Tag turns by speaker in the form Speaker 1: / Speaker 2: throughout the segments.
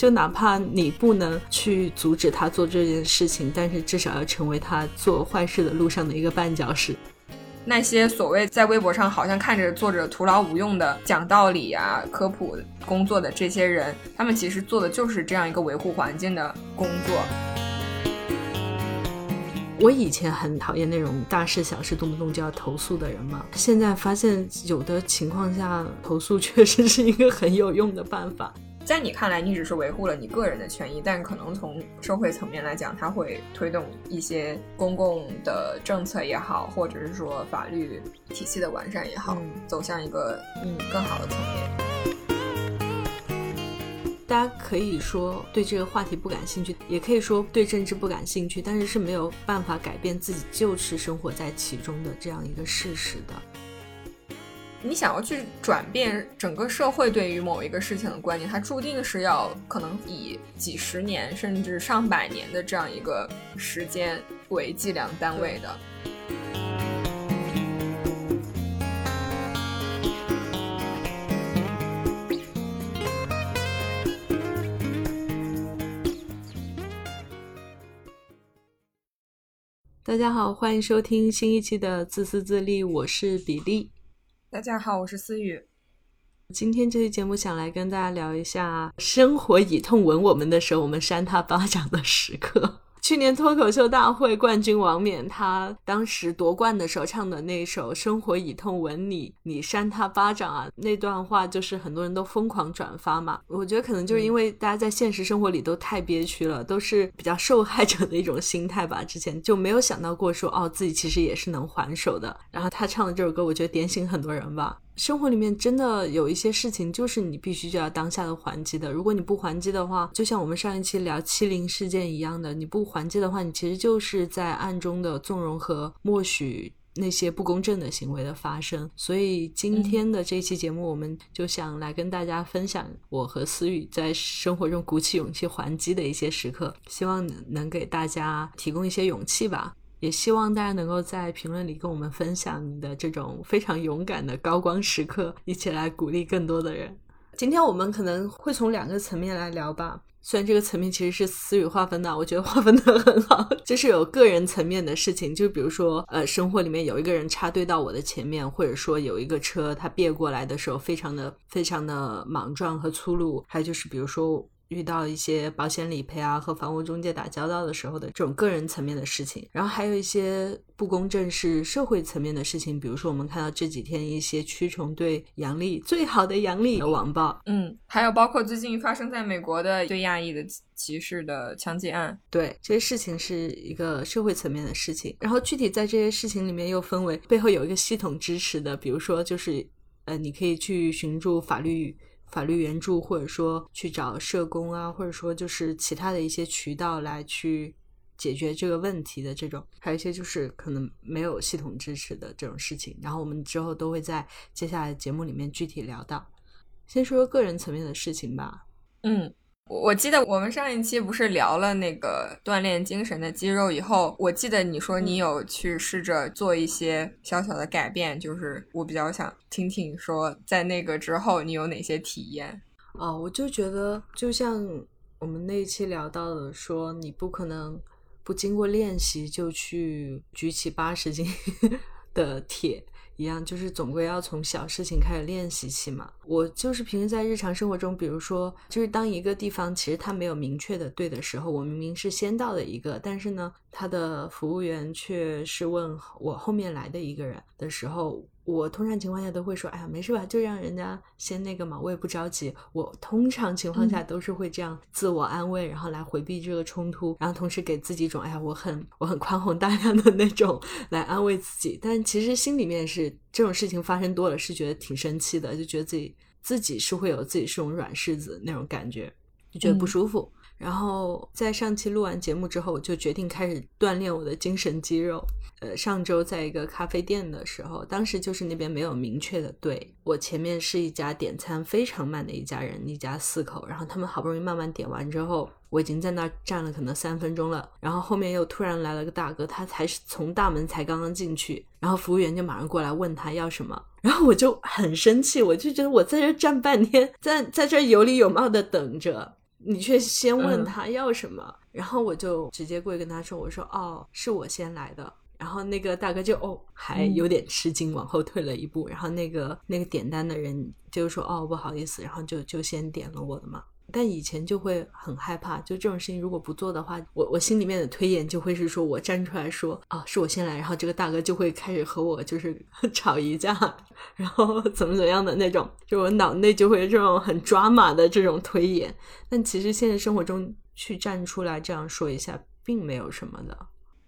Speaker 1: 就哪怕你不能去阻止他做这件事情，但是至少要成为他做坏事的路上的一个绊脚石。
Speaker 2: 那些所谓在微博上好像看着做着徒劳无用的讲道理啊、科普工作的这些人，他们其实做的就是这样一个维护环境的工作。
Speaker 1: 我以前很讨厌那种大事小事动不动就要投诉的人嘛，现在发现有的情况下投诉确实是一个很有用的办法。
Speaker 2: 在你看来，你只是维护了你个人的权益，但可能从社会层面来讲，它会推动一些公共的政策也好，或者是说法律体系的完善也好，走向一个嗯更好的层面。
Speaker 1: 大家可以说对这个话题不感兴趣，也可以说对政治不感兴趣，但是是没有办法改变自己就是生活在其中的这样一个事实的。
Speaker 2: 你想要去转变整个社会对于某一个事情的观念，它注定是要可能以几十年甚至上百年的这样一个时间为计量单位的。
Speaker 1: 大家好，欢迎收听新一期的自私自利，我是比利。
Speaker 2: 大家好，我是思雨。
Speaker 1: 今天这期节目想来跟大家聊一下，生活以痛吻我们的时候，我们扇他巴掌的时刻。去年脱口秀大会冠军王冕，他当时夺冠的时候唱的那首《生活以痛吻你》，你扇他巴掌啊，那段话就是很多人都疯狂转发嘛。我觉得可能就是因为大家在现实生活里都太憋屈了，都是比较受害者的一种心态吧。之前就没有想到过说，哦，自己其实也是能还手的。然后他唱的这首歌，我觉得点醒很多人吧。生活里面真的有一些事情，就是你必须就要当下的还击的。如果你不还击的话，就像我们上一期聊欺凌事件一样的，你不还击的话，你其实就是在暗中的纵容和默许那些不公正的行为的发生。所以今天的这期节目，我们就想来跟大家分享我和思雨在生活中鼓起勇气还击的一些时刻，希望能给大家提供一些勇气吧。也希望大家能够在评论里跟我们分享你的这种非常勇敢的高光时刻，一起来鼓励更多的人。今天我们可能会从两个层面来聊吧，虽然这个层面其实是词语划分的，我觉得划分的很好，就是有个人层面的事情，就比如说呃，生活里面有一个人插队到我的前面，或者说有一个车他别过来的时候非常的非常的莽撞和粗鲁，还有就是比如说。遇到一些保险理赔啊和房屋中介打交道的时候的这种个人层面的事情，然后还有一些不公正是社会层面的事情，比如说我们看到这几天一些蛆虫对杨笠最好的杨笠的网暴，
Speaker 2: 嗯，还有包括最近发生在美国的对亚裔的歧视的枪击案，
Speaker 1: 对这些事情是一个社会层面的事情，然后具体在这些事情里面又分为背后有一个系统支持的，比如说就是呃你可以去寻助法律。法律援助，或者说去找社工啊，或者说就是其他的一些渠道来去解决这个问题的这种，还有一些就是可能没有系统支持的这种事情。然后我们之后都会在接下来节目里面具体聊到。先说说个人层面的事情吧。
Speaker 2: 嗯。我记得我们上一期不是聊了那个锻炼精神的肌肉以后，我记得你说你有去试着做一些小小的改变，就是我比较想听听说在那个之后你有哪些体验。
Speaker 1: 哦，我就觉得就像我们那一期聊到的，说你不可能不经过练习就去举起八十斤 的铁。一样，就是总归要从小事情开始练习起嘛。我就是平时在日常生活中，比如说，就是当一个地方其实他没有明确的对的时候，我明明是先到的一个，但是呢，他的服务员却是问我后面来的一个人的时候。我通常情况下都会说，哎呀，没事吧，就让人家先那个嘛，我也不着急。我通常情况下都是会这样自我安慰，然后来回避这个冲突，然后同时给自己一种，哎呀，我很我很宽宏大量的那种来安慰自己。但其实心里面是这种事情发生多了，是觉得挺生气的，就觉得自己自己是会有自己是种软柿子那种感觉，就觉得不舒服。然后在上期录完节目之后，我就决定开始锻炼我的精神肌肉。呃，上周在一个咖啡店的时候，当时就是那边没有明确的对我前面是一家点餐非常慢的一家人，一家四口，然后他们好不容易慢慢点完之后，我已经在那儿站了可能三分钟了，然后后面又突然来了个大哥，他才是从大门才刚刚进去，然后服务员就马上过来问他要什么，然后我就很生气，我就觉得我在这站半天，在在这有礼有貌的等着。你却先问他要什么，然后我就直接过去跟他说：“我说哦，是我先来的。”然后那个大哥就哦，还有点吃惊，往后退了一步。然后那个那个点单的人就说：“哦，不好意思。”然后就就先点了我的嘛。但以前就会很害怕，就这种事情如果不做的话，我我心里面的推演就会是说我站出来说啊，是我先来，然后这个大哥就会开始和我就是 吵一架，然后 怎么怎么样的那种，就我脑内就会这种很抓马的这种推演。但其实现实生活中去站出来这样说一下，并没有什么的。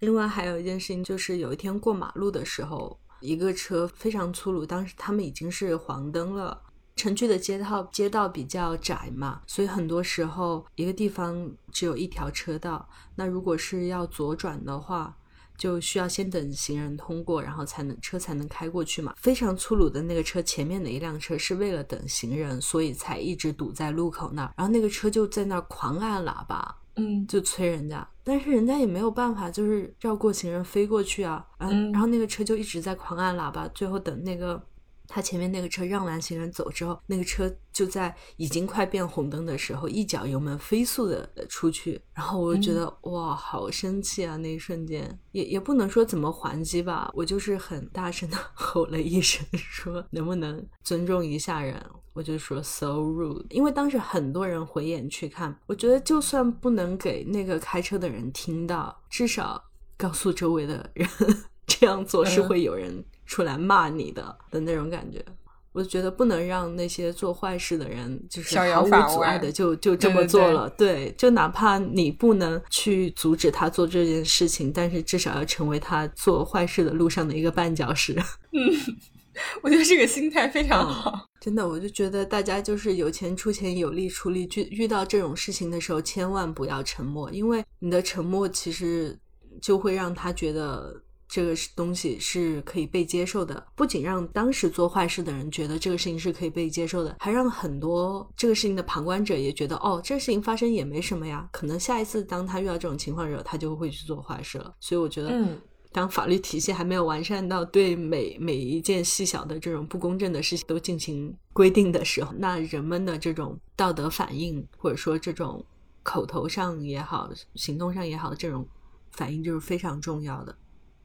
Speaker 1: 另外还有一件事情，就是有一天过马路的时候，一个车非常粗鲁。当时他们已经是黄灯了，城区的街道街道比较窄嘛，所以很多时候一个地方只有一条车道。那如果是要左转的话，就需要先等行人通过，然后才能车才能开过去嘛。非常粗鲁的那个车前面的一辆车是为了等行人，所以才一直堵在路口那儿。然后那个车就在那儿狂按喇叭。
Speaker 2: 嗯，
Speaker 1: 就催人家，但是人家也没有办法，就是绕过行人飞过去啊，嗯，然后那个车就一直在狂按喇叭，最后等那个他前面那个车让完行人走之后，那个车就在已经快变红灯的时候，一脚油门飞速的出去，然后我就觉得哇，好生气啊！那一瞬间也也不能说怎么还击吧，我就是很大声的 吼了一声，说能不能尊重一下人。我就说 so rude，因为当时很多人回眼去看，我觉得就算不能给那个开车的人听到，至少告诉周围的人 这样做是会有人出来骂你的的那种感觉。我觉得不能让那些做坏事的人就是毫无阻碍的就就这么做了。
Speaker 2: 对，
Speaker 1: 就哪怕你不能去阻止他做这件事情，但是至少要成为他做坏事的路上的一个绊脚石。
Speaker 2: 嗯。我觉得这个心态非常好，
Speaker 1: 真的，我就觉得大家就是有钱出钱，有力出力。遇遇到这种事情的时候，千万不要沉默，因为你的沉默其实就会让他觉得这个东西是可以被接受的。不仅让当时做坏事的人觉得这个事情是可以被接受的，还让很多这个事情的旁观者也觉得，哦，这个事情发生也没什么呀。可能下一次当他遇到这种情况的时候，他就会去做坏事了。所以我觉得，
Speaker 2: 嗯。
Speaker 1: 当法律体系还没有完善到对每每一件细小的这种不公正的事情都进行规定的时候，那人们的这种道德反应，或者说这种口头上也好、行动上也好这种反应，就是非常重要的。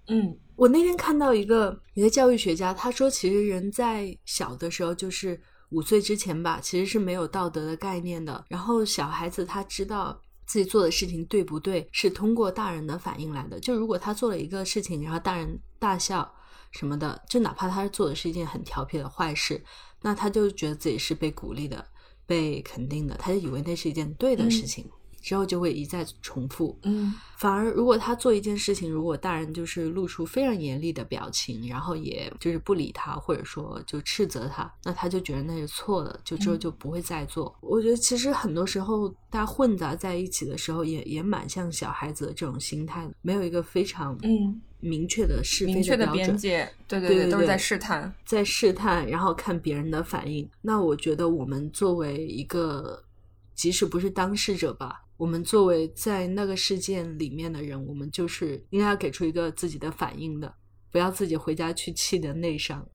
Speaker 2: 嗯，
Speaker 1: 我那天看到一个一个教育学家，他说，其实人在小的时候，就是五岁之前吧，其实是没有道德的概念的。然后小孩子他知道。自己做的事情对不对，是通过大人的反应来的。就如果他做了一个事情，然后大人大笑什么的，就哪怕他做的是一件很调皮的坏事，那他就觉得自己是被鼓励的、被肯定的，他就以为那是一件对的事情。之后就会一再重复，
Speaker 2: 嗯，
Speaker 1: 反而如果他做一件事情，如果大人就是露出非常严厉的表情，然后也就是不理他，或者说就斥责他，那他就觉得那是错的，就之后就不会再做。我觉得其实很多时候大家混杂在一起的时候，也也蛮像小孩子的这种心态，没有一个非常
Speaker 2: 嗯
Speaker 1: 明确的是非
Speaker 2: 的边界，对
Speaker 1: 对
Speaker 2: 对，都是在试探，
Speaker 1: 在试探，然后看别人的反应。那我觉得我们作为一个，即使不是当事者吧。我们作为在那个事件里面的人，我们就是应该要给出一个自己的反应的，不要自己回家去气的内伤。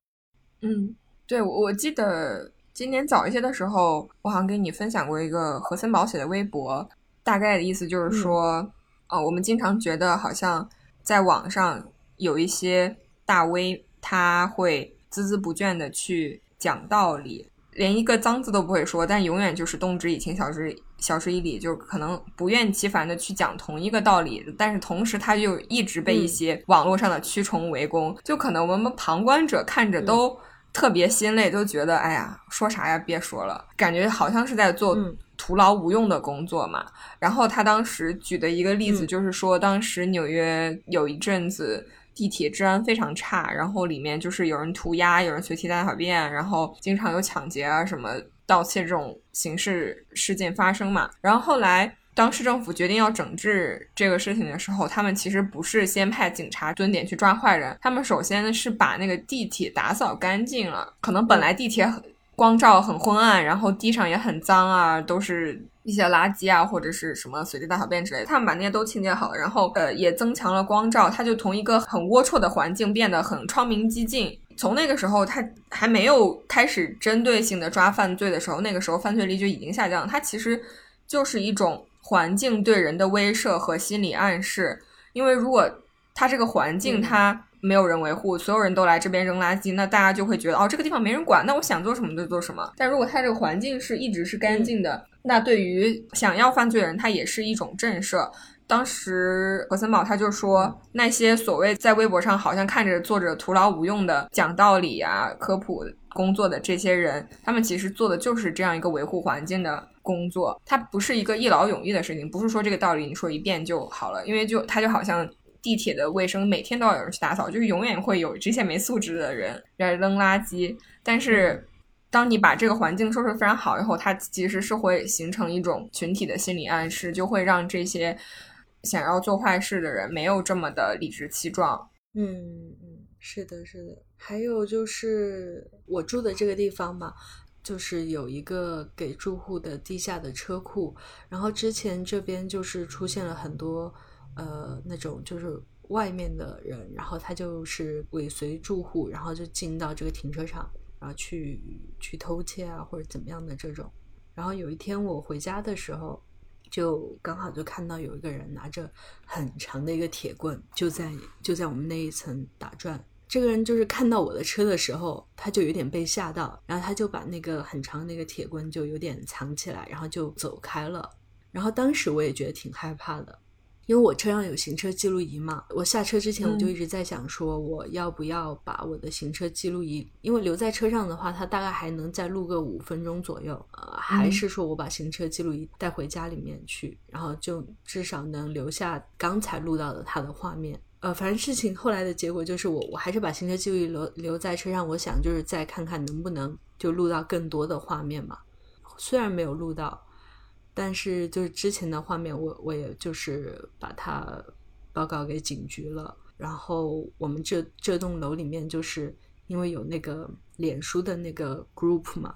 Speaker 2: 嗯，对，我我记得今年早一些的时候，我好像给你分享过一个何森宝写的微博，大概的意思就是说，啊，我们经常觉得好像在网上有一些大 V，他会孜孜不倦的去讲道理。连一个脏字都不会说，但永远就是动之以情，晓之晓之以理，就可能不厌其烦的去讲同一个道理。但是同时，他就一直被一些网络上的蛆虫围攻，就可能我们旁观者看着都特别心累，都觉得哎呀，说啥呀，别说了，感觉好像是在做徒劳无用的工作嘛。然后他当时举的一个例子就是说，当时纽约有一阵子。地铁治安非常差，然后里面就是有人涂鸦，有人随地大小便，然后经常有抢劫啊什么盗窃这种刑事事件发生嘛。然后后来，当市政府决定要整治这个事情的时候，他们其实不是先派警察蹲点去抓坏人，他们首先是把那个地铁打扫干净了。可能本来地铁光照很昏暗，然后地上也很脏啊，都是。一些垃圾啊，或者是什么随地大小便之类的，他们把那些都清洁好了，然后呃也增强了光照，它就从一个很龌龊的环境变得很窗明几净。从那个时候，他还没有开始针对性的抓犯罪的时候，那个时候犯罪率就已经下降。它其实。就是一种环境对人的威慑和心理暗示。因为如果它这个环境它没有人维护，所有人都来这边扔垃圾，那大家就会觉得哦，这个地方没人管，那我想做什么就做什么。但如果它这个环境是一直是干净的，那对于想要犯罪的人，他也是一种震慑。当时何森堡他就说，那些所谓在微博上好像看着做着徒劳无用的讲道理啊、科普工作的这些人，他们其实做的就是这样一个维护环境的工作。它不是一个一劳永逸的事情，不是说这个道理你说一遍就好了，因为就他就好像地铁的卫生，每天都要有人去打扫，就是永远会有这些没素质的人来扔垃圾。但是，当你把这个环境收拾非常好以后，它其实是会形成一种群体的心理暗示，就会让这些。想要做坏事的人没有这么的理直气壮。
Speaker 1: 嗯嗯，是的，是的。还有就是我住的这个地方嘛，就是有一个给住户的地下的车库。然后之前这边就是出现了很多呃那种就是外面的人，然后他就是尾随住户，然后就进到这个停车场，然后去去偷窃啊或者怎么样的这种。然后有一天我回家的时候。就刚好就看到有一个人拿着很长的一个铁棍，就在就在我们那一层打转。这个人就是看到我的车的时候，他就有点被吓到，然后他就把那个很长那个铁棍就有点藏起来，然后就走开了。然后当时我也觉得挺害怕的。因为我车上有行车记录仪嘛，我下车之前我就一直在想，说我要不要把我的行车记录仪，因为留在车上的话，它大概还能再录个五分钟左右，呃，还是说我把行车记录仪带回家里面去，然后就至少能留下刚才录到的它的画面。呃，反正事情后来的结果就是我我还是把行车记录仪留留在车上，我想就是再看看能不能就录到更多的画面嘛，虽然没有录到。但是就是之前的画面，我我也就是把它报告给警局了。然后我们这这栋楼里面，就是因为有那个脸书的那个 group 嘛，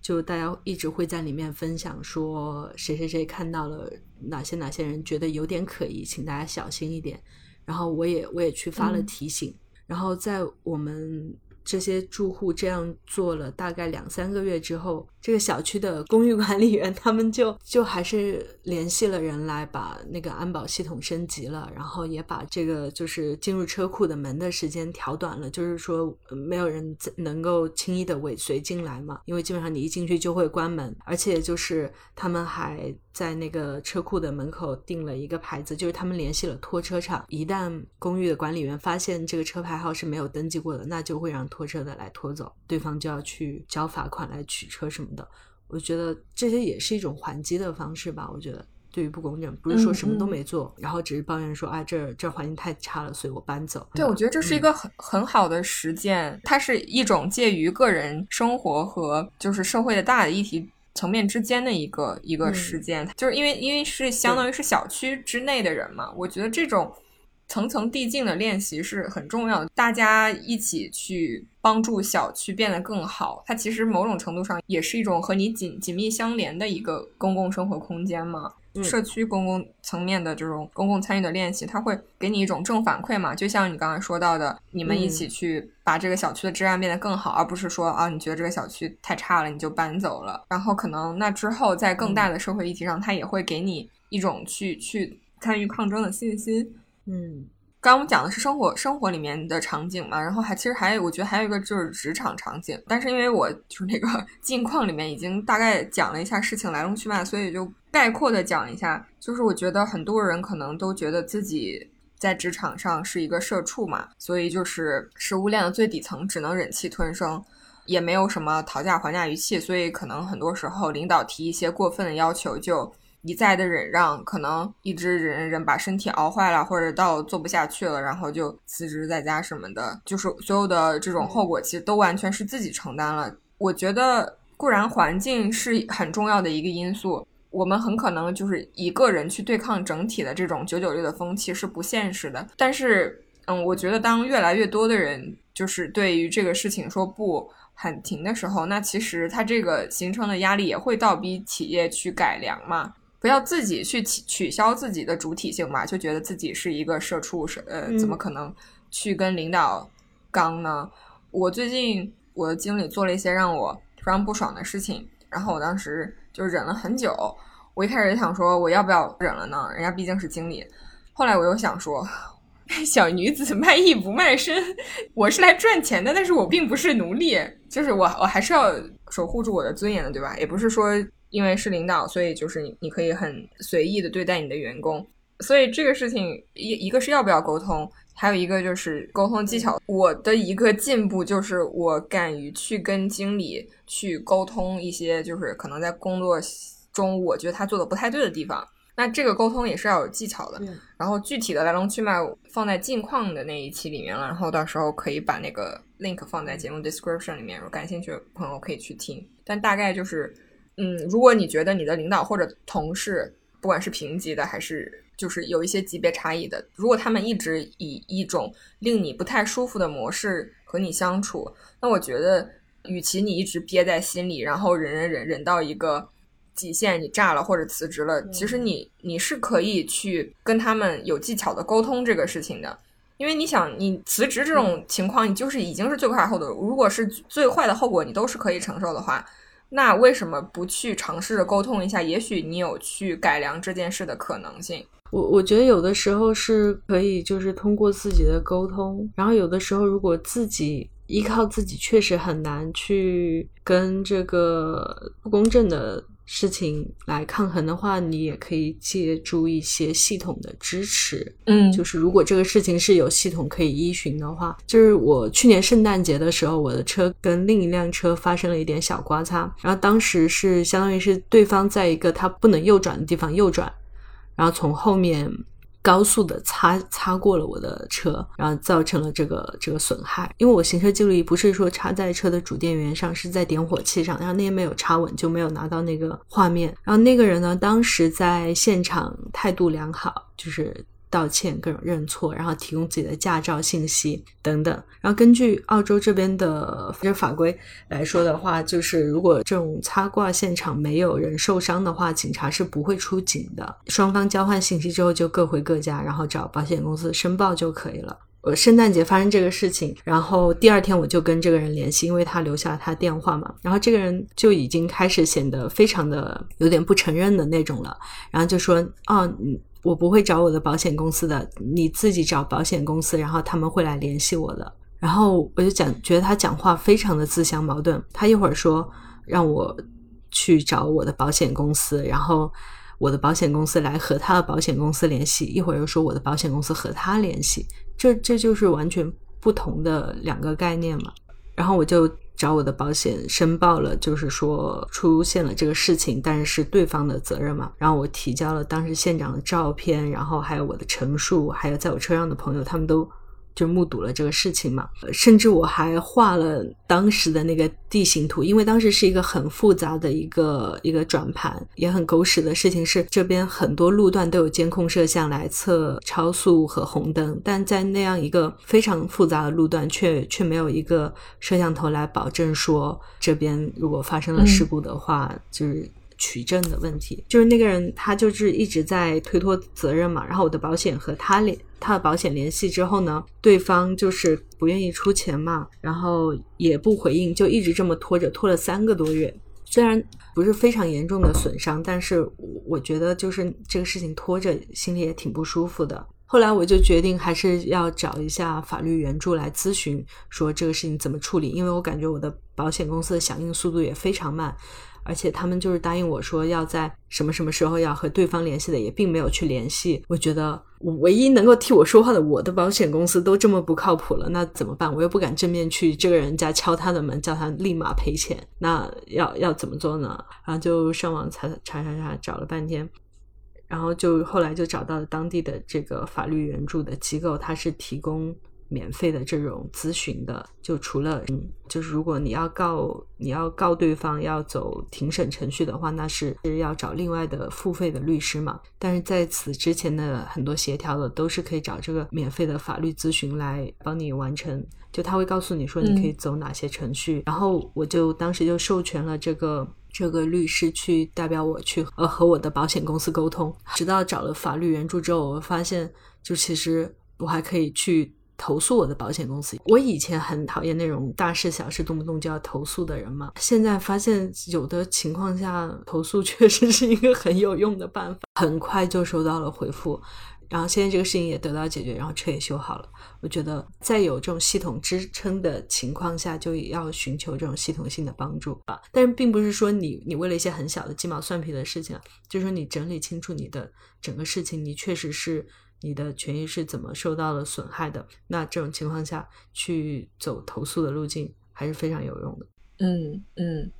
Speaker 1: 就大家一直会在里面分享说谁谁谁看到了哪些哪些人觉得有点可疑，请大家小心一点。然后我也我也去发了提醒。然后在我们这些住户这样做了大概两三个月之后。这个小区的公寓管理员，他们就就还是联系了人来把那个安保系统升级了，然后也把这个就是进入车库的门的时间调短了，就是说没有人能够轻易的尾随进来嘛，因为基本上你一进去就会关门，而且就是他们还在那个车库的门口定了一个牌子，就是他们联系了拖车厂，一旦公寓的管理员发现这个车牌号是没有登记过的，那就会让拖车的来拖走，对方就要去交罚款来取车什么。的，我觉得这些也是一种还击的方式吧。我觉得对于不公正，不是说什么都没做，然后只是抱怨说啊，这这环境太差了，所以我搬走。
Speaker 2: 对，我觉得这是一个很很好的实践，它是一种介于个人生活和就是社会的大的议题层面之间的一个一个实践，就是因为因为是相当于是小区之内的人嘛，我觉得这种。层层递进的练习是很重要的，大家一起去帮助小区变得更好。它其实某种程度上也是一种和你紧紧密相连的一个公共生活空间嘛。社区公共层面的这种公共参与的练习，它会给你一种正反馈嘛。就像你刚才说到的，你们一起去把这个小区的治安变得更好，而不是说啊，你觉得这个小区太差了，你就搬走了。然后可能那之后在更大的社会议题上，它也会给你一种去去参与抗争的信心。
Speaker 1: 嗯，
Speaker 2: 刚刚我们讲的是生活生活里面的场景嘛，然后还其实还有，我觉得还有一个就是职场场景，但是因为我就是那个 近况里面已经大概讲了一下事情来龙去脉，所以就概括的讲一下，就是我觉得很多人可能都觉得自己在职场上是一个社畜嘛，所以就是食物链的最底层只能忍气吞声，也没有什么讨价还价余气，所以可能很多时候领导提一些过分的要求就。一再的忍让，可能一直忍忍忍，把身体熬坏了，或者到做不下去了，然后就辞职在家什么的，就是所有的这种后果，其实都完全是自己承担了。我觉得固然环境是很重要的一个因素，我们很可能就是一个人去对抗整体的这种九九六的风气是不现实的。但是，嗯，我觉得当越来越多的人就是对于这个事情说不喊停的时候，那其实它这个形成的压力也会倒逼企业去改良嘛。不要自己去取取消自己的主体性嘛，就觉得自己是一个社畜，是呃，怎么可能去跟领导刚呢？我最近我的经理做了一些让我非常不爽的事情，然后我当时就忍了很久，我一开始想说我要不要忍了呢？人家毕竟是经理。后来我又想说，小女子卖艺不卖身，我是来赚钱的，但是我并不是奴隶，就是我我还是要守护住我的尊严的，对吧？也不是说因为是领导，所以就是你你可以很随意的对待你的员工。所以这个事情一一个是要不要沟通。还有一个就是沟通技巧，我的一个进步就是我敢于去跟经理去沟通一些，就是可能在工作中我觉得他做的不太对的地方。那这个沟通也是要有技巧的。然后具体的来龙去脉放在近况的那一期里面了，然后到时候可以把那个 link 放在节目 description 里面，感兴趣的朋友可以去听。但大概就是，嗯，如果你觉得你的领导或者同事，不管是平级的还是就是有一些级别差异的，如果他们一直以一种令你不太舒服的模式和你相处，那我觉得，与其你一直憋在心里，然后忍忍忍忍到一个极限，你炸了或者辞职了，其实你你是可以去跟他们有技巧的沟通这个事情的，因为你想，你辞职这种情况，你就是已经是最快后的，如果是最坏的后果，你都是可以承受的话。那为什么不去尝试着沟通一下？也许你有去改良这件事的可能性。
Speaker 1: 我我觉得有的时候是可以，就是通过自己的沟通，然后有的时候如果自己依靠自己，确实很难去跟这个不公正的。事情来抗衡的话，你也可以借助一些系统的支持。
Speaker 2: 嗯，
Speaker 1: 就是如果这个事情是有系统可以依循的话，就是我去年圣诞节的时候，我的车跟另一辆车发生了一点小刮擦，然后当时是相当于是对方在一个他不能右转的地方右转，然后从后面。高速的擦擦过了我的车，然后造成了这个这个损害。因为我行车记录仪不是说插在车的主电源上，是在点火器上，然后那天没有插稳，就没有拿到那个画面。然后那个人呢，当时在现场态度良好，就是。道歉，各种认错，然后提供自己的驾照信息等等。然后根据澳洲这边的这法规来说的话，就是如果这种擦挂现场没有人受伤的话，警察是不会出警的。双方交换信息之后就各回各家，然后找保险公司申报就可以了。呃，圣诞节发生这个事情，然后第二天我就跟这个人联系，因为他留下了他电话嘛。然后这个人就已经开始显得非常的有点不承认的那种了，然后就说：“哦，嗯。”我不会找我的保险公司的，你自己找保险公司，然后他们会来联系我的。然后我就讲，觉得他讲话非常的自相矛盾。他一会儿说让我去找我的保险公司，然后我的保险公司来和他的保险公司联系，一会儿又说我的保险公司和他联系，这这就是完全不同的两个概念嘛。然后我就。找我的保险申报了，就是说出现了这个事情，但是是对方的责任嘛。然后我提交了当时现场的照片，然后还有我的陈述，还有在我车上的朋友，他们都。就目睹了这个事情嘛，甚至我还画了当时的那个地形图，因为当时是一个很复杂的一个一个转盘，也很狗屎的事情是，这边很多路段都有监控摄像来测超速和红灯，但在那样一个非常复杂的路段，却却没有一个摄像头来保证说这边如果发生了事故的话，就是取证的问题。就是那个人他就是一直在推脱责任嘛，然后我的保险和他联。他的保险联系之后呢，对方就是不愿意出钱嘛，然后也不回应，就一直这么拖着，拖了三个多月。虽然不是非常严重的损伤，但是我觉得就是这个事情拖着，心里也挺不舒服的。后来我就决定还是要找一下法律援助来咨询，说这个事情怎么处理，因为我感觉我的保险公司的响应速度也非常慢。而且他们就是答应我说要在什么什么时候要和对方联系的，也并没有去联系。我觉得我唯一能够替我说话的，我的保险公司都这么不靠谱了，那怎么办？我又不敢正面去这个人家敲他的门，叫他立马赔钱。那要要怎么做呢？然后就上网查查查查，找了半天，然后就后来就找到了当地的这个法律援助的机构，他是提供。免费的这种咨询的，就除了嗯，就是如果你要告你要告对方要走庭审程序的话，那是是要找另外的付费的律师嘛。但是在此之前的很多协调的都是可以找这个免费的法律咨询来帮你完成，就他会告诉你说你可以走哪些程序。然后我就当时就授权了这个这个律师去代表我去呃和我的保险公司沟通，直到找了法律援助之后，我发现就其实我还可以去。投诉我的保险公司。我以前很讨厌那种大事小事动不动就要投诉的人嘛，现在发现有的情况下投诉确实是一个很有用的办法，很快就收到了回复。然后现在这个事情也得到解决，然后车也修好了。我觉得在有这种系统支撑的情况下，就要寻求这种系统性的帮助吧。但是并不是说你你为了一些很小的鸡毛蒜皮的事情，就是说你整理清楚你的整个事情，你确实是你的权益是怎么受到了损害的。那这种情况下去走投诉的路径还是非常有用的。
Speaker 2: 嗯嗯，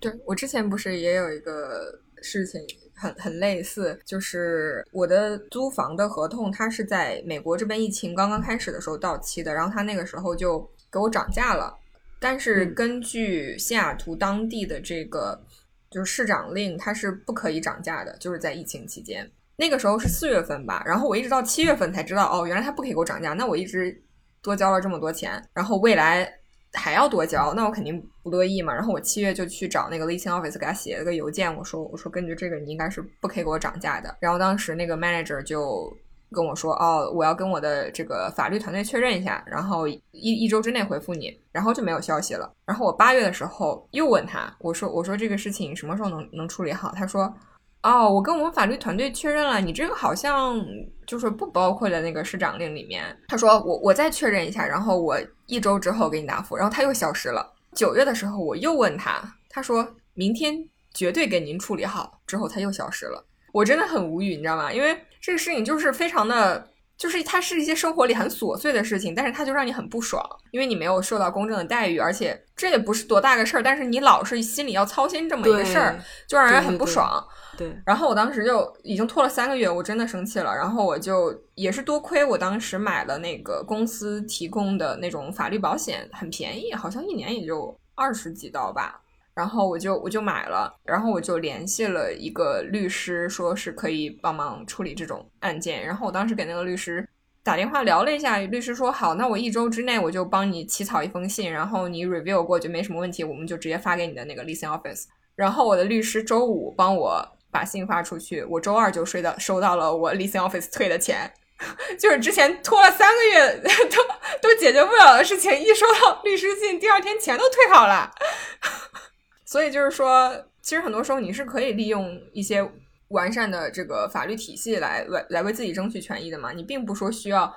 Speaker 2: 对我之前不是也有一个事情。很很类似，就是我的租房的合同，它是在美国这边疫情刚刚开始的时候到期的，然后他那个时候就给我涨价了。但是根据西雅图当地的这个就是市长令，它是不可以涨价的，就是在疫情期间。那个时候是四月份吧，然后我一直到七月份才知道，哦，原来他不可以给我涨价，那我一直多交了这么多钱，然后未来。还要多交，那我肯定不乐意嘛。然后我七月就去找那个 leasing office 给他写了个邮件，我说我说根据这个你应该是不可以给我涨价的。然后当时那个 manager 就跟我说，哦，我要跟我的这个法律团队确认一下，然后一一周之内回复你，然后就没有消息了。然后我八月的时候又问他，我说我说这个事情什么时候能能处理好？他说。哦，我跟我们法律团队确认了，你这个好像就是不包括在那个市长令里面。他说我我再确认一下，然后我一周之后给你答复。然后他又消失了。九月的时候我又问他，他说明天绝对给您处理好。之后他又消失了。我真的很无语，你知道吗？因为这个事情就是非常的，就是它是一些生活里很琐碎的事情，但是它就让你很不爽，因为你没有受到公正的待遇，而且这也不是多大个事儿，但是你老是心里要操心这么一个事儿，就让人很不爽。
Speaker 1: 对，对
Speaker 2: 然后我当时就已经拖了三个月，我真的生气了。然后我就也是多亏我当时买了那个公司提供的那种法律保险，很便宜，好像一年也就二十几刀吧。然后我就我就买了，然后我就联系了一个律师，说是可以帮忙处理这种案件。然后我当时给那个律师打电话聊了一下，律师说好，那我一周之内我就帮你起草一封信，然后你 review 过就没什么问题，我们就直接发给你的那个 leasing office。然后我的律师周五帮我。把信发出去，我周二就收到收到了我 leasing office 退的钱，就是之前拖了三个月都都解决不了的事情，一收到律师信，第二天钱都退好了。所以就是说，其实很多时候你是可以利用一些完善的这个法律体系来来来为自己争取权益的嘛，你并不说需要。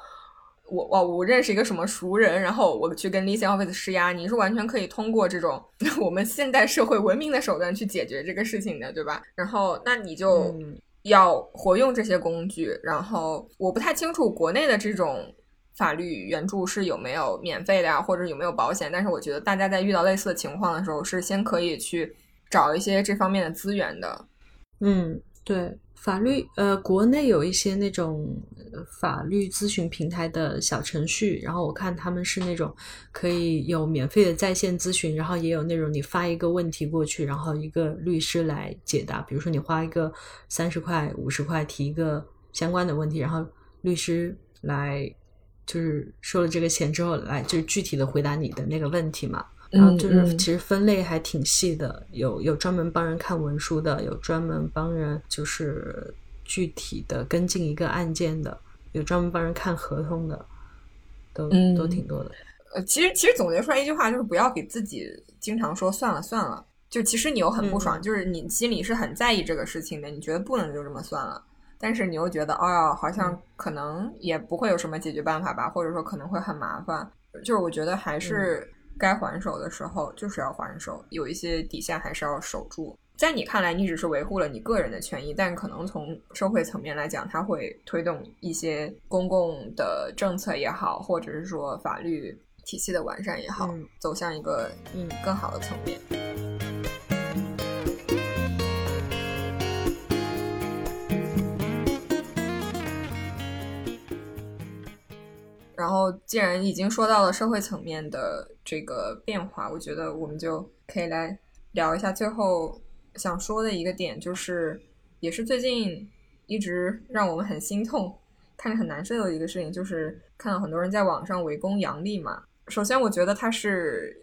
Speaker 2: 我我我认识一个什么熟人，然后我去跟 leasing office 施压，你是完全可以通过这种 我们现代社会文明的手段去解决这个事情的，对吧？然后那你就要活用这些工具。然后我不太清楚国内的这种法律援助是有没有免费的呀，或者有没有保险。但是我觉得大家在遇到类似的情况的时候，是先可以去找一些这方面的资源的。
Speaker 1: 嗯，对。法律呃，国内有一些那种法律咨询平台的小程序，然后我看他们是那种可以有免费的在线咨询，然后也有那种你发一个问题过去，然后一个律师来解答。比如说你花一个三十块、五十块提一个相关的问题，然后律师来就是收了这个钱之后来就是具体的回答你的那个问题嘛。然后就是其实分类还挺细的，有有专门帮人看文书的，有专门帮人就是具体的跟进一个案件的，有专门帮人看合同的，都都挺多的。
Speaker 2: 呃，其实其实总结出来一句话就是不要给自己经常说算了算了，就其实你又很不爽，就是你心里是很在意这个事情的，你觉得不能就这么算了，但是你又觉得哦，好像可能也不会有什么解决办法吧，或者说可能会很麻烦，就是我觉得还是。该还手的时候就是要还手，有一些底线还是要守住。在你看来，你只是维护了你个人的权益，但可能从社会层面来讲，它会推动一些公共的政策也好，或者是说法律体系的完善也好，走向一个嗯更好的层面。然后，既然已经说到了社会层面的这个变化，我觉得我们就可以来聊一下最后想说的一个点，就是也是最近一直让我们很心痛、看着很难受的一个事情，就是看到很多人在网上围攻杨笠嘛。首先，我觉得他是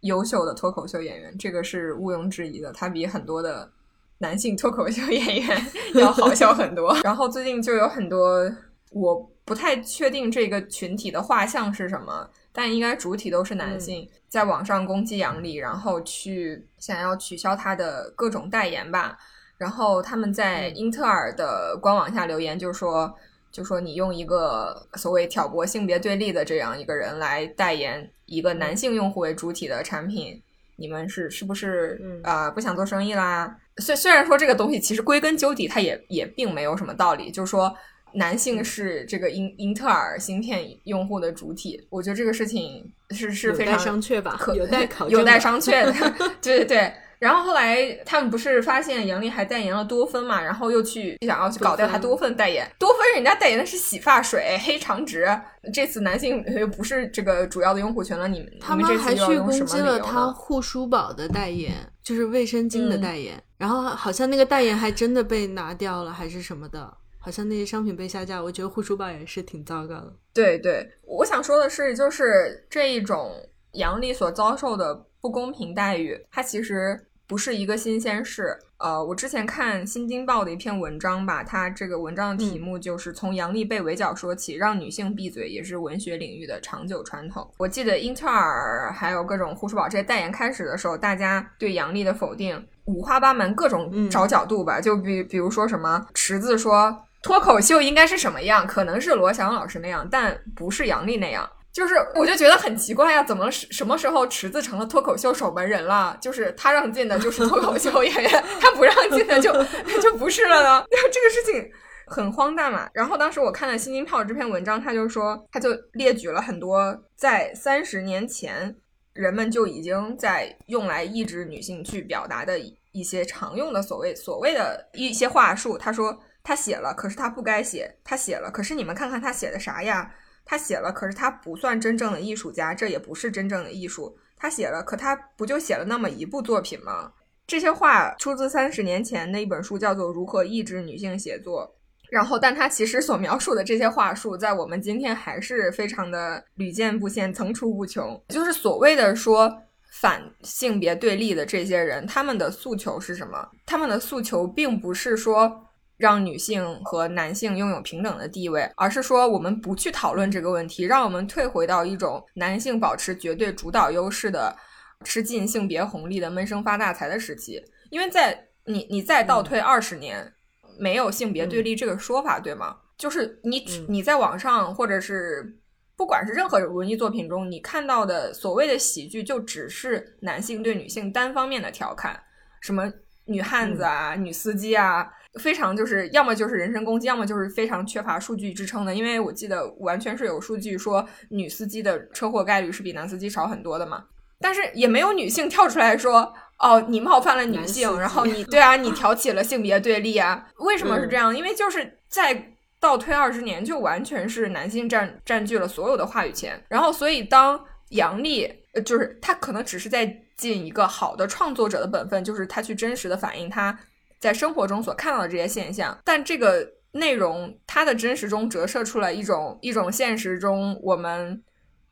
Speaker 2: 优秀的脱口秀演员，这个是毋庸置疑的，他比很多的男性脱口秀演员 要好笑很多。然后最近就有很多我。不太确定这个群体的画像是什么，但应该主体都是男性，在网上攻击杨笠，然后去想要取消他的各种代言吧。然后他们在英特尔的官网下留言，就说就说你用一个所谓挑拨性别对立的这样一个人来代言一个男性用户为主体的产品，你们是是不是呃不想做生意啦？虽虽然说这个东西其实归根究底，它也也并没有什么道理，就是说男性是这个英英特尔芯片用户的主体，我觉得这个事情是是非常
Speaker 1: 商榷吧，
Speaker 2: 有
Speaker 1: 待考
Speaker 2: 有待商榷的，对对对。然后后来他们不是发现杨笠还代言了多芬嘛，然后又去想要去搞掉他多芬代言。多芬人家代言的是洗发水，黑长直。这次男性又不是这个主要的用户群了，你们
Speaker 1: 他们还去攻击了他护舒宝的代言，就是卫生巾的代言。然后好像那个代言还真的被拿掉了，还是什么的，好像那些商品被下架。我觉得护舒宝也是挺糟糕的。
Speaker 2: 对对，我想说的是，就是这一种杨笠所遭受的不公平待遇，它其实。不是一个新鲜事，呃，我之前看《新京报》的一篇文章吧，它这个文章的题目就是从杨笠被围剿说起，让女性闭嘴也是文学领域的长久传统。我记得英特尔还有各种护舒宝这些代言开始的时候，大家对杨笠的否定五花八门，各种找角度吧，就比比如说什么池子说脱口秀应该是什么样，可能是罗翔老师那样，但不是杨笠那样。就是，我就觉得很奇怪呀，怎么什么时候池子成了脱口秀守门人了？就是他让进的就是脱口秀演员，他不让进的就 就不是了呢？这个事情很荒诞嘛。然后当时我看了《新京报》这篇文章，他就说，他就列举了很多在三十年前人们就已经在用来抑制女性去表达的一些常用的所谓所谓的一些话术。他说他写了，可是他不该写；他写了，可是你们看看他写的啥呀？他写了，可是他不算真正的艺术家，这也不是真正的艺术。他写了，可他不就写了那么一部作品吗？这些话出自三十年前的一本书，叫做《如何抑制女性写作》。然后，但他其实所描述的这些话术，在我们今天还是非常的屡见不鲜、层出不穷。就是所谓的说反性别对立的这些人，他们的诉求是什么？他们的诉求并不是说。让女性和男性拥有平等的地位，而是说我们不去讨论这个问题，让我们退回到一种男性保持绝对主导优势的、吃尽性别红利的闷声发大财的时期。因为在你你再倒退二十年，没有性别对立这个说法，对吗？就是你你在网上或者是不管是任何文艺作品中，你看到的所谓的喜剧，就只是男性对女性单方面的调侃，什么女汉子啊、女司机啊。非常就是要么就是人身攻击，要么就是非常缺乏数据支撑的。因为我记得完全是有数据说女司机的车祸概率是比男司机少很多的嘛，但是也没有女性跳出来说哦，你冒犯了女性，然后你 对啊，你挑起了性别对立啊？为什么是这样？因为就是在倒推二十年，就完全是男性占占据了所有的话语权。然后所以当杨笠，就是他可能只是在尽一个好的创作者的本分，就是他去真实的反映他。在生活中所看到的这些现象，但这个内容它的真实中折射出来一种一种现实中我们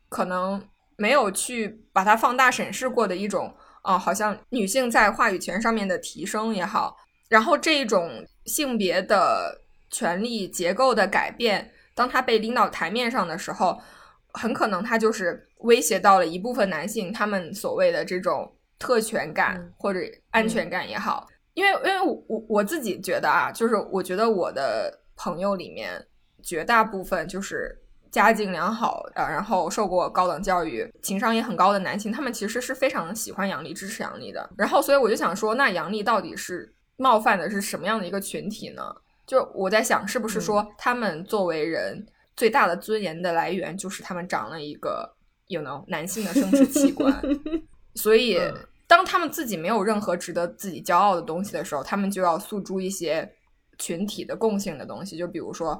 Speaker 2: 可能没有去把它放大审视过的一种啊，好像女性在话语权上面的提升也好，然后这一种性别的权利结构的改变，当它被拎到台面上的时候，很可能它就是威胁到了一部分男性他们所谓的这种特权感或者安全感也好。因为，因为我我我自己觉得啊，就是我觉得我的朋友里面绝大部分就是家境良好，呃，然后受过高等教育、情商也很高的男性，他们其实是非常喜欢杨笠、支持杨笠的。然后，所以我就想说，那杨笠到底是冒犯的是什么样的一个群体呢？就我在想，是不是说他们作为人最大的尊严的来源，就是他们长了一个有能男性的生殖器官，所以。当他们自己没有任何值得自己骄傲的东西的时候，他们就要诉诸一些群体的共性的东西，就比如说，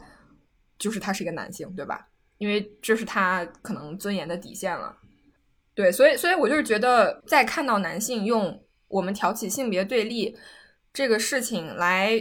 Speaker 2: 就是他是一个男性，对吧？因为这是他可能尊严的底线了。对，所以，所以我就是觉得，在看到男性用我们挑起性别对立这个事情来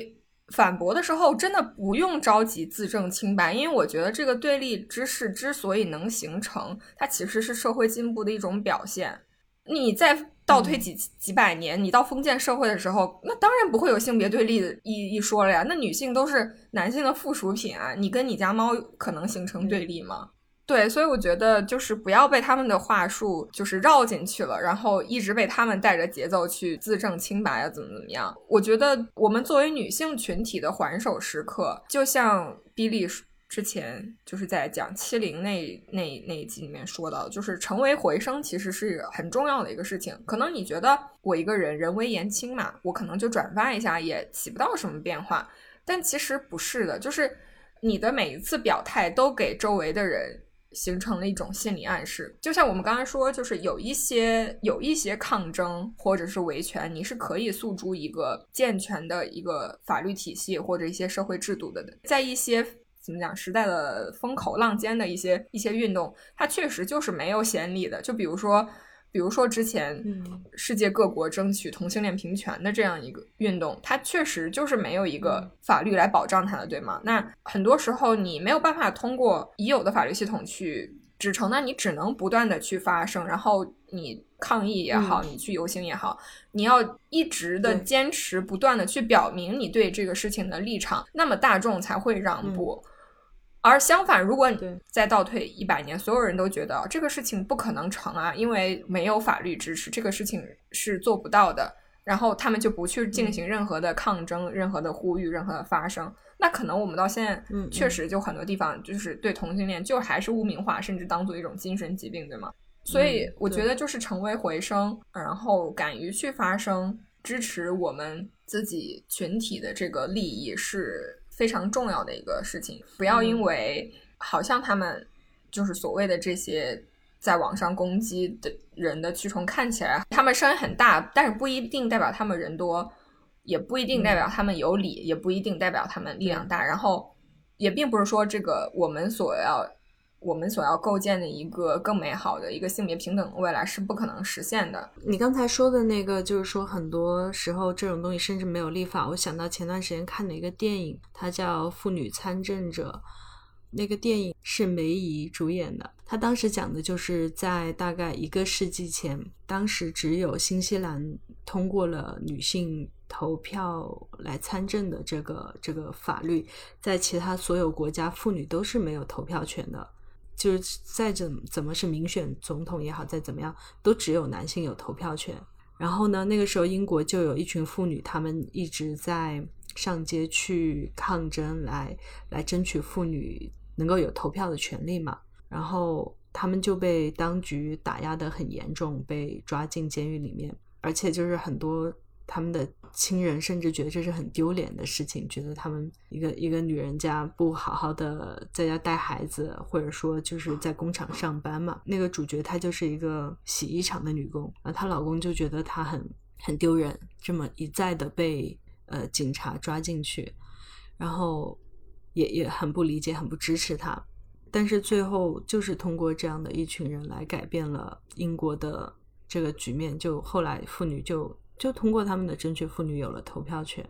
Speaker 2: 反驳的时候，真的不用着急自证清白，因为我觉得这个对立之势之所以能形成，它其实是社会进步的一种表现。你在。倒推几几百年，你到封建社会的时候，那当然不会有性别对立的一一说了呀。那女性都是男性的附属品啊，你跟你家猫可能形成对立吗？对，所以我觉得就是不要被他们的话术就是绕进去了，然后一直被他们带着节奏去自证清白啊，怎么怎么样？我觉得我们作为女性群体的还手时刻，就像比利。之前就是在讲七零那那那一集里面说到，就是成为回声其实是很重要的一个事情。可能你觉得我一个人人微言轻嘛，我可能就转发一下也起不到什么变化，但其实不是的，就是你的每一次表态都给周围的人形成了一种心理暗示。就像我们刚才说，就是有一些有一些抗争或者是维权，你是可以诉诸一个健全的一个法律体系或者一些社会制度的，在一些。怎么讲？时代的风口浪尖的一些一些运动，它确实就是没有先例的。就比如说，比如说之前世界各国争取同性恋平权的这样一个运动，它确实就是没有一个法律来保障它的，对吗？那很多时候你没有办法通过已有的法律系统去支撑，那你只能不断的去发声，然后你抗议也好，你去游行也好，你要一直的坚持，不断的去表明你对这个事情的立场，那么大众才会让步。而相反，如果你再倒退一百年，所有人都觉得这个事情不可能成啊，因为没有法律支持，这个事情是做不到的。然后他们就不去进行任何的抗争、任何的呼吁、任何的发声。那可能我们到现在，确实就很多地方就是对同性恋就还是污名化，甚至当做一种精神疾病，对吗？所以我觉得就是成为回声，然后敢于去发声，支持我们自己群体的这个利益是。非常重要的一个事情，不要因为好像他们就是所谓的这些在网上攻击的人的蛆虫看起来他们声音很大，但是不一定代表他们人多，也不一定代表他们有理，也不一定代表他们力量大。然后也并不是说这个我们所要。我们所要构建的一个更美好的一个性别平等的未来是不可能实现的。
Speaker 1: 你刚才说的那个，就是说很多时候这种东西甚至没有立法。我想到前段时间看的一个电影，它叫《妇女参政者》，那个电影是梅姨主演的。她当时讲的就是在大概一个世纪前，当时只有新西兰通过了女性投票来参政的这个这个法律，在其他所有国家，妇女都是没有投票权的。就是再怎怎么是民选总统也好，再怎么样都只有男性有投票权。然后呢，那个时候英国就有一群妇女，她们一直在上街去抗争，来来争取妇女能够有投票的权利嘛。然后他们就被当局打压的很严重，被抓进监狱里面，而且就是很多。他们的亲人甚至觉得这是很丢脸的事情，觉得他们一个一个女人家不好好的在家带孩子，或者说就是在工厂上班嘛。那个主角她就是一个洗衣厂的女工，然后她老公就觉得她很很丢人，这么一再的被呃警察抓进去，然后也也很不理解，很不支持她。但是最后就是通过这样的一群人来改变了英国的这个局面，就后来妇女就。就通过他们的争取，妇女有了投票权。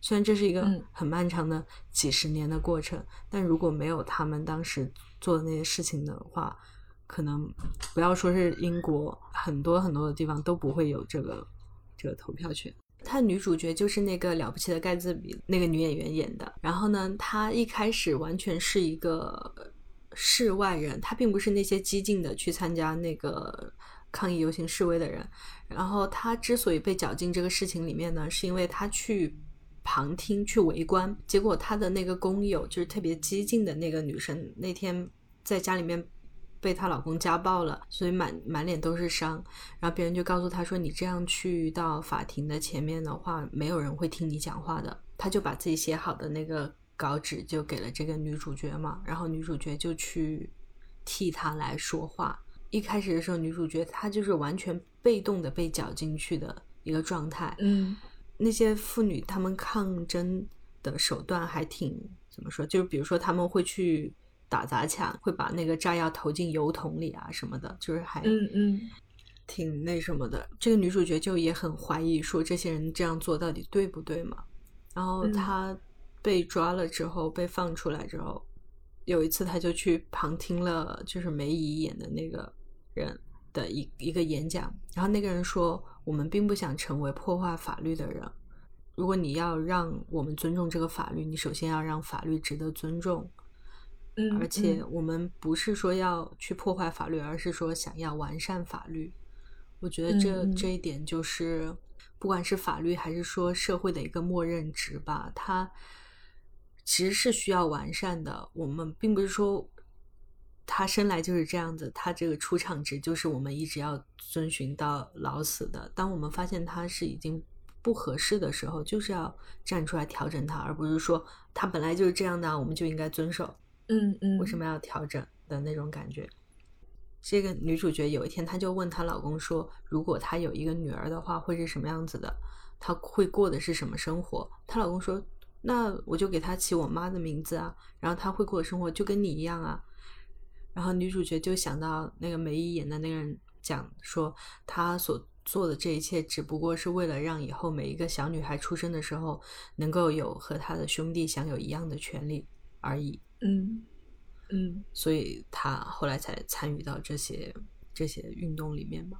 Speaker 1: 虽然这是一个很漫长的几十年的过程，但如果没有他们当时做的那些事情的话，可能不要说是英国，很多很多的地方都不会有这个这个投票权。她女主角就是那个了不起的盖茨比那个女演员演的。然后呢，她一开始完全是一个世外人，她并不是那些激进的去参加那个。抗议游行示威的人，然后他之所以被搅进这个事情里面呢，是因为他去旁听、去围观，结果他的那个工友就是特别激进的那个女生，那天在家里面被她老公家暴了，所以满满脸都是伤。然后别人就告诉他说：“你这样去到法庭的前面的话，没有人会听你讲话的。”他就把自己写好的那个稿纸就给了这个女主角嘛，然后女主角就去替他来说话。一开始的时候，女主角她就是完全被动的被搅进去的一个状态。
Speaker 2: 嗯，
Speaker 1: 那些妇女她们抗争的手段还挺怎么说？就是比如说他们会去打砸抢，会把那个炸药投进油桶里啊什么的，就是还
Speaker 2: 嗯嗯
Speaker 1: 挺那什么的。这个女主角就也很怀疑说这些人这样做到底对不对嘛？然后她被抓了之后，被放出来之后，有一次她就去旁听了，就是梅姨演的那个。人，的一一个演讲，然后那个人说：“我们并不想成为破坏法律的人。如果你要让我们尊重这个法律，你首先要让法律值得尊重。
Speaker 2: 嗯，
Speaker 1: 而且我们不是说要去破坏法律，而是说想要完善法律。我觉得这这一点就是，不管是法律还是说社会的一个默认值吧，它其实是需要完善的。我们并不是说。”他生来就是这样子，他这个出场值就是我们一直要遵循到老死的。当我们发现他是已经不合适的时候，就是要站出来调整他，而不是说他本来就是这样的，我们就应该遵守。
Speaker 2: 嗯嗯，
Speaker 1: 为什么要调整的那种感觉？这个女主角有一天，她就问她老公说：“如果她有一个女儿的话，会是什么样子的？她会过的是什么生活？”她老公说：“那我就给她起我妈的名字啊，然后她会过的生活就跟你一样啊。”然后女主角就想到那个梅姨演的那个人讲说，她所做的这一切只不过是为了让以后每一个小女孩出生的时候能够有和她的兄弟享有一样的权利而已。
Speaker 2: 嗯嗯，
Speaker 1: 所以她后来才参与到这些这些运动里面嘛。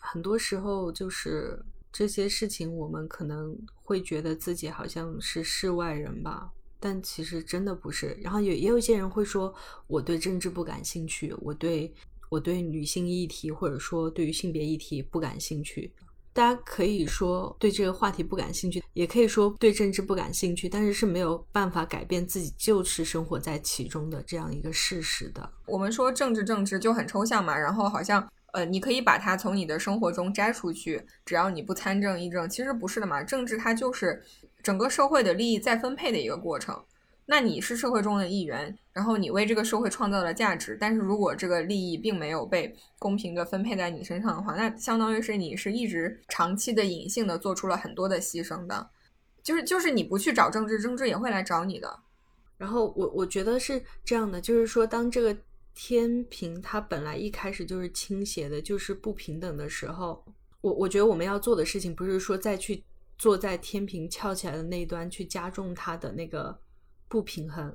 Speaker 1: 很多时候就是这些事情，我们可能会觉得自己好像是世外人吧。但其实真的不是，然后也也有一些人会说，我对政治不感兴趣，我对我对女性议题或者说对于性别议题不感兴趣。大家可以说对这个话题不感兴趣，也可以说对政治不感兴趣，但是是没有办法改变自己就是生活在其中的这样一个事实的。
Speaker 2: 我们说政治政治就很抽象嘛，然后好像呃你可以把它从你的生活中摘出去，只要你不参政议政，其实不是的嘛，政治它就是。整个社会的利益再分配的一个过程，那你是社会中的一员，然后你为这个社会创造了价值，但是如果这个利益并没有被公平的分配在你身上的话，那相当于是你是一直长期的隐性的做出了很多的牺牲的，就是就是你不去找政治，政治也会来找你的。
Speaker 1: 然后我我觉得是这样的，就是说当这个天平它本来一开始就是倾斜的，就是不平等的时候，我我觉得我们要做的事情不是说再去。坐在天平翘起来的那一端去加重它的那个不平衡，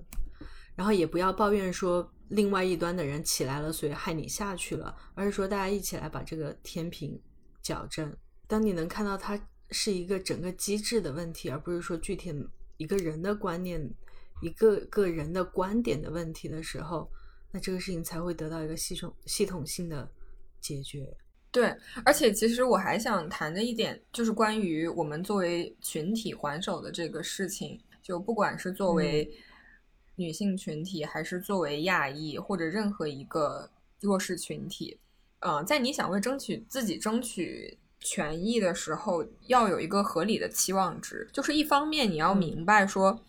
Speaker 1: 然后也不要抱怨说另外一端的人起来了，所以害你下去了，而是说大家一起来把这个天平矫正。当你能看到它是一个整个机制的问题，而不是说具体一个人的观念、一个个人的观点的问题的时候，那这个事情才会得到一个系统系统性的解决。
Speaker 2: 对，而且其实我还想谈的一点就是关于我们作为群体还手的这个事情，就不管是作为女性群体，还是作为亚裔或者任何一个弱势群体，嗯，在你想为争取自己争取权益的时候，要有一个合理的期望值。就是一方面你要明白说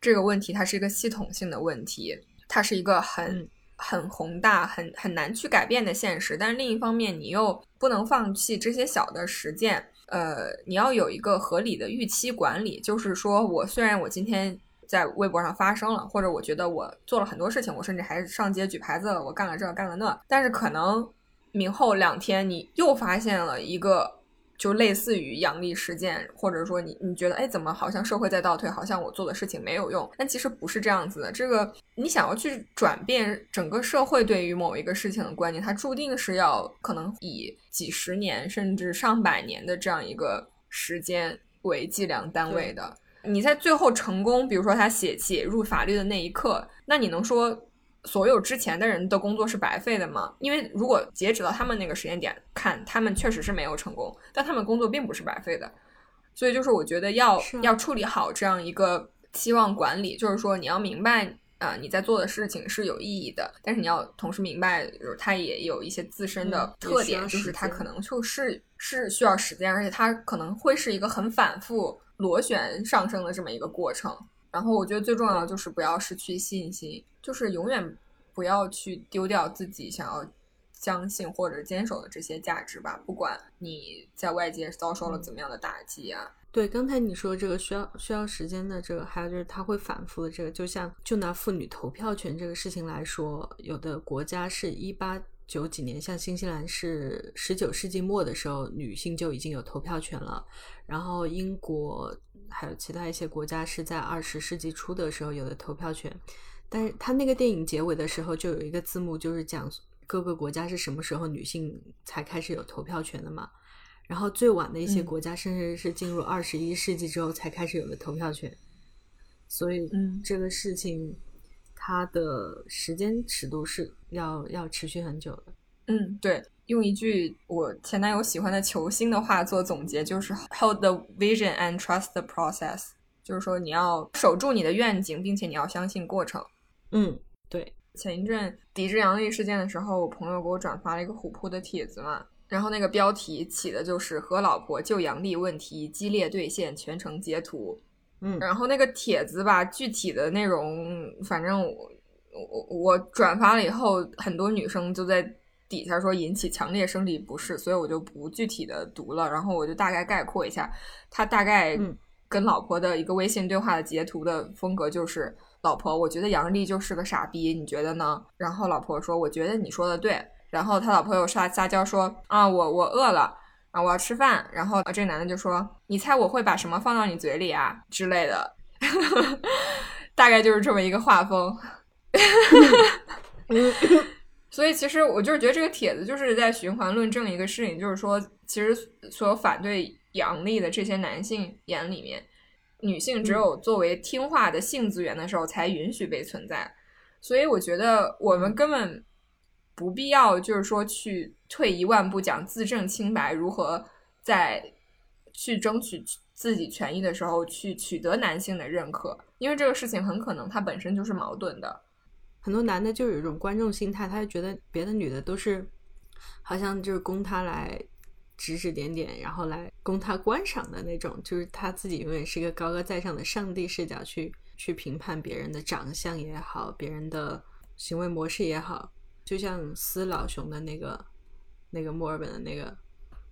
Speaker 2: 这个问题它是一个系统性的问题，它是一个很。很宏大、很很难去改变的现实，但是另一方面，你又不能放弃这些小的实践。呃，你要有一个合理的预期管理，就是说我虽然我今天在微博上发声了，或者我觉得我做了很多事情，我甚至还上街举牌子了，我干了这干了那，但是可能明后两天你又发现了一个。就类似于阳历事件，或者说你你觉得，哎，怎么好像社会在倒退，好像我做的事情没有用？但其实不是这样子的。这个你想要去转变整个社会对于某一个事情的观念，它注定是要可能以几十年甚至上百年的这样一个时间为计量单位的。你在最后成功，比如说他写写入法律的那一刻，那你能说？所有之前的人的工作是白费的吗？因为如果截止到他们那个时间点看，他们确实是没有成功，但他们工作并不是白费的。所以就是我觉得要要处理好这样一个期望管理，就是说你要明白啊你在做的事情是有意义的，但是你要同时明白，就是它也有一些自身的特点，就是它可能就是是需要时间，而且它可能会是一个很反复螺旋上升的这么一个过程。然后我觉得最重要的就是不要失去信心。就是永远不要去丢掉自己想要相信或者坚守的这些价值吧，不管你在外界遭受了怎么样的打击啊。
Speaker 1: 对，刚才你说这个需要需要时间的这个，还有就是它会反复的这个，就像就拿妇女投票权这个事情来说，有的国家是一八九几年，像新西兰是十九世纪末的时候，女性就已经有投票权了，然后英国还有其他一些国家是在二十世纪初的时候有的投票权。但是他那个电影结尾的时候就有一个字幕，就是讲各个国家是什么时候女性才开始有投票权的嘛。然后最晚的一些国家，甚至是进入二十一世纪之后才开始有了投票权。所以，
Speaker 2: 嗯，
Speaker 1: 这个事情它的时间尺度是要要持续很久的。
Speaker 2: 嗯，对。用一句我前男友喜欢的球星的话做总结，就是 hold the vision and trust the process，就是说你要守住你的愿景，并且你要相信过程。
Speaker 1: 嗯，对。
Speaker 2: 前一阵抵制杨笠事件的时候，我朋友给我转发了一个虎扑的帖子嘛，然后那个标题起的就是和老婆就杨笠问题激烈对线，全程截图。
Speaker 1: 嗯，
Speaker 2: 然后那个帖子吧，具体的内容，反正我我我转发了以后，很多女生就在。底下说引起强烈生理不适，所以我就不具体的读了，然后我就大概概括一下，他大概跟老婆的一个微信对话的截图的风格就是：老婆，我觉得杨丽就是个傻逼，你觉得呢？然后老婆说，我觉得你说的对。然后他老婆又撒撒娇说，啊，我我饿了啊，我要吃饭。然后这个男的就说，你猜我会把什么放到你嘴里啊之类的，大概就是这么一个画风。所以其实我就是觉得这个帖子就是在循环论证一个事情，就是说，其实所有反对阳历的这些男性眼里面，女性只有作为听话的性资源的时候才允许被存在。所以我觉得我们根本不必要，就是说去退一万步讲自证清白，如何在去争取自己权益的时候去取得男性的认可，因为这个事情很可能它本身就是矛盾的。
Speaker 1: 很多男的就有一种观众心态，他就觉得别的女的都是好像就是供他来指指点点，然后来供他观赏的那种，就是他自己永远是一个高高在上的上帝视角去去评判别人的长相也好，别人的行为模式也好，就像撕老熊的那个那个墨尔本的那个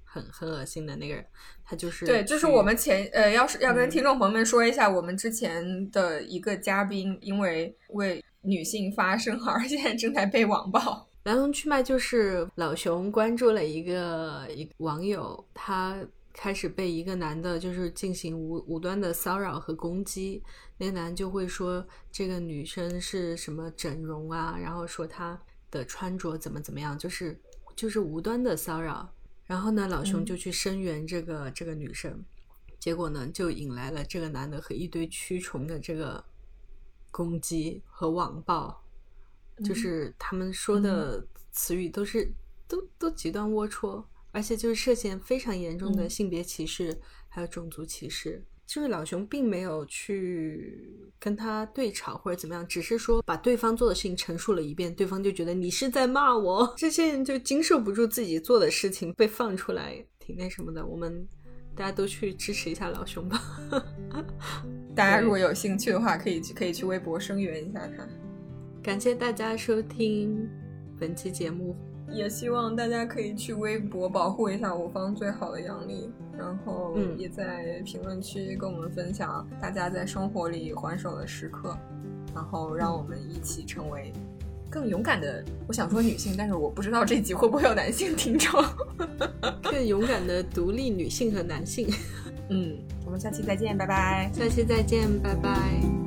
Speaker 1: 很很恶心的那个人，他就是
Speaker 2: 对，就是我们前呃，要是要跟听众朋友们说一下，我们之前的一个嘉宾因为为女性发声，而现在正在被网暴。
Speaker 1: 来龙去脉就是老熊关注了一个一网友，他开始被一个男的，就是进行无无端的骚扰和攻击。那个男就会说这个女生是什么整容啊，然后说她的穿着怎么怎么样，就是就是无端的骚扰。然后呢，老熊就去声援这个这个女生，结果呢，就引来了这个男的和一堆蛆虫的这个。攻击和网暴，就是他们说的词语都是都都极端龌龊，而且就是涉嫌非常严重的性别歧视，还有种族歧视。就是老熊并没有去跟他对吵或者怎么样，只是说把对方做的事情陈述了一遍，对方就觉得你是在骂我。这些人就经受不住自己做的事情被放出来，挺那什么的。我们。大家都去支持一下老熊吧。
Speaker 2: 大家如果有兴趣的话，可以去可以去微博声援一下他。
Speaker 1: 感谢大家收听本期节目，
Speaker 2: 也希望大家可以去微博保护一下我方最好的杨笠，然后也在评论区跟我们分享大家在生活里还手的时刻，然后让我们一起成为。更勇敢的，我想说女性，但是我不知道这集会不会有男性听众。
Speaker 1: 更勇敢的独立女性和男性。
Speaker 2: 嗯，我们下期再见，拜拜。
Speaker 1: 下期再见，拜拜。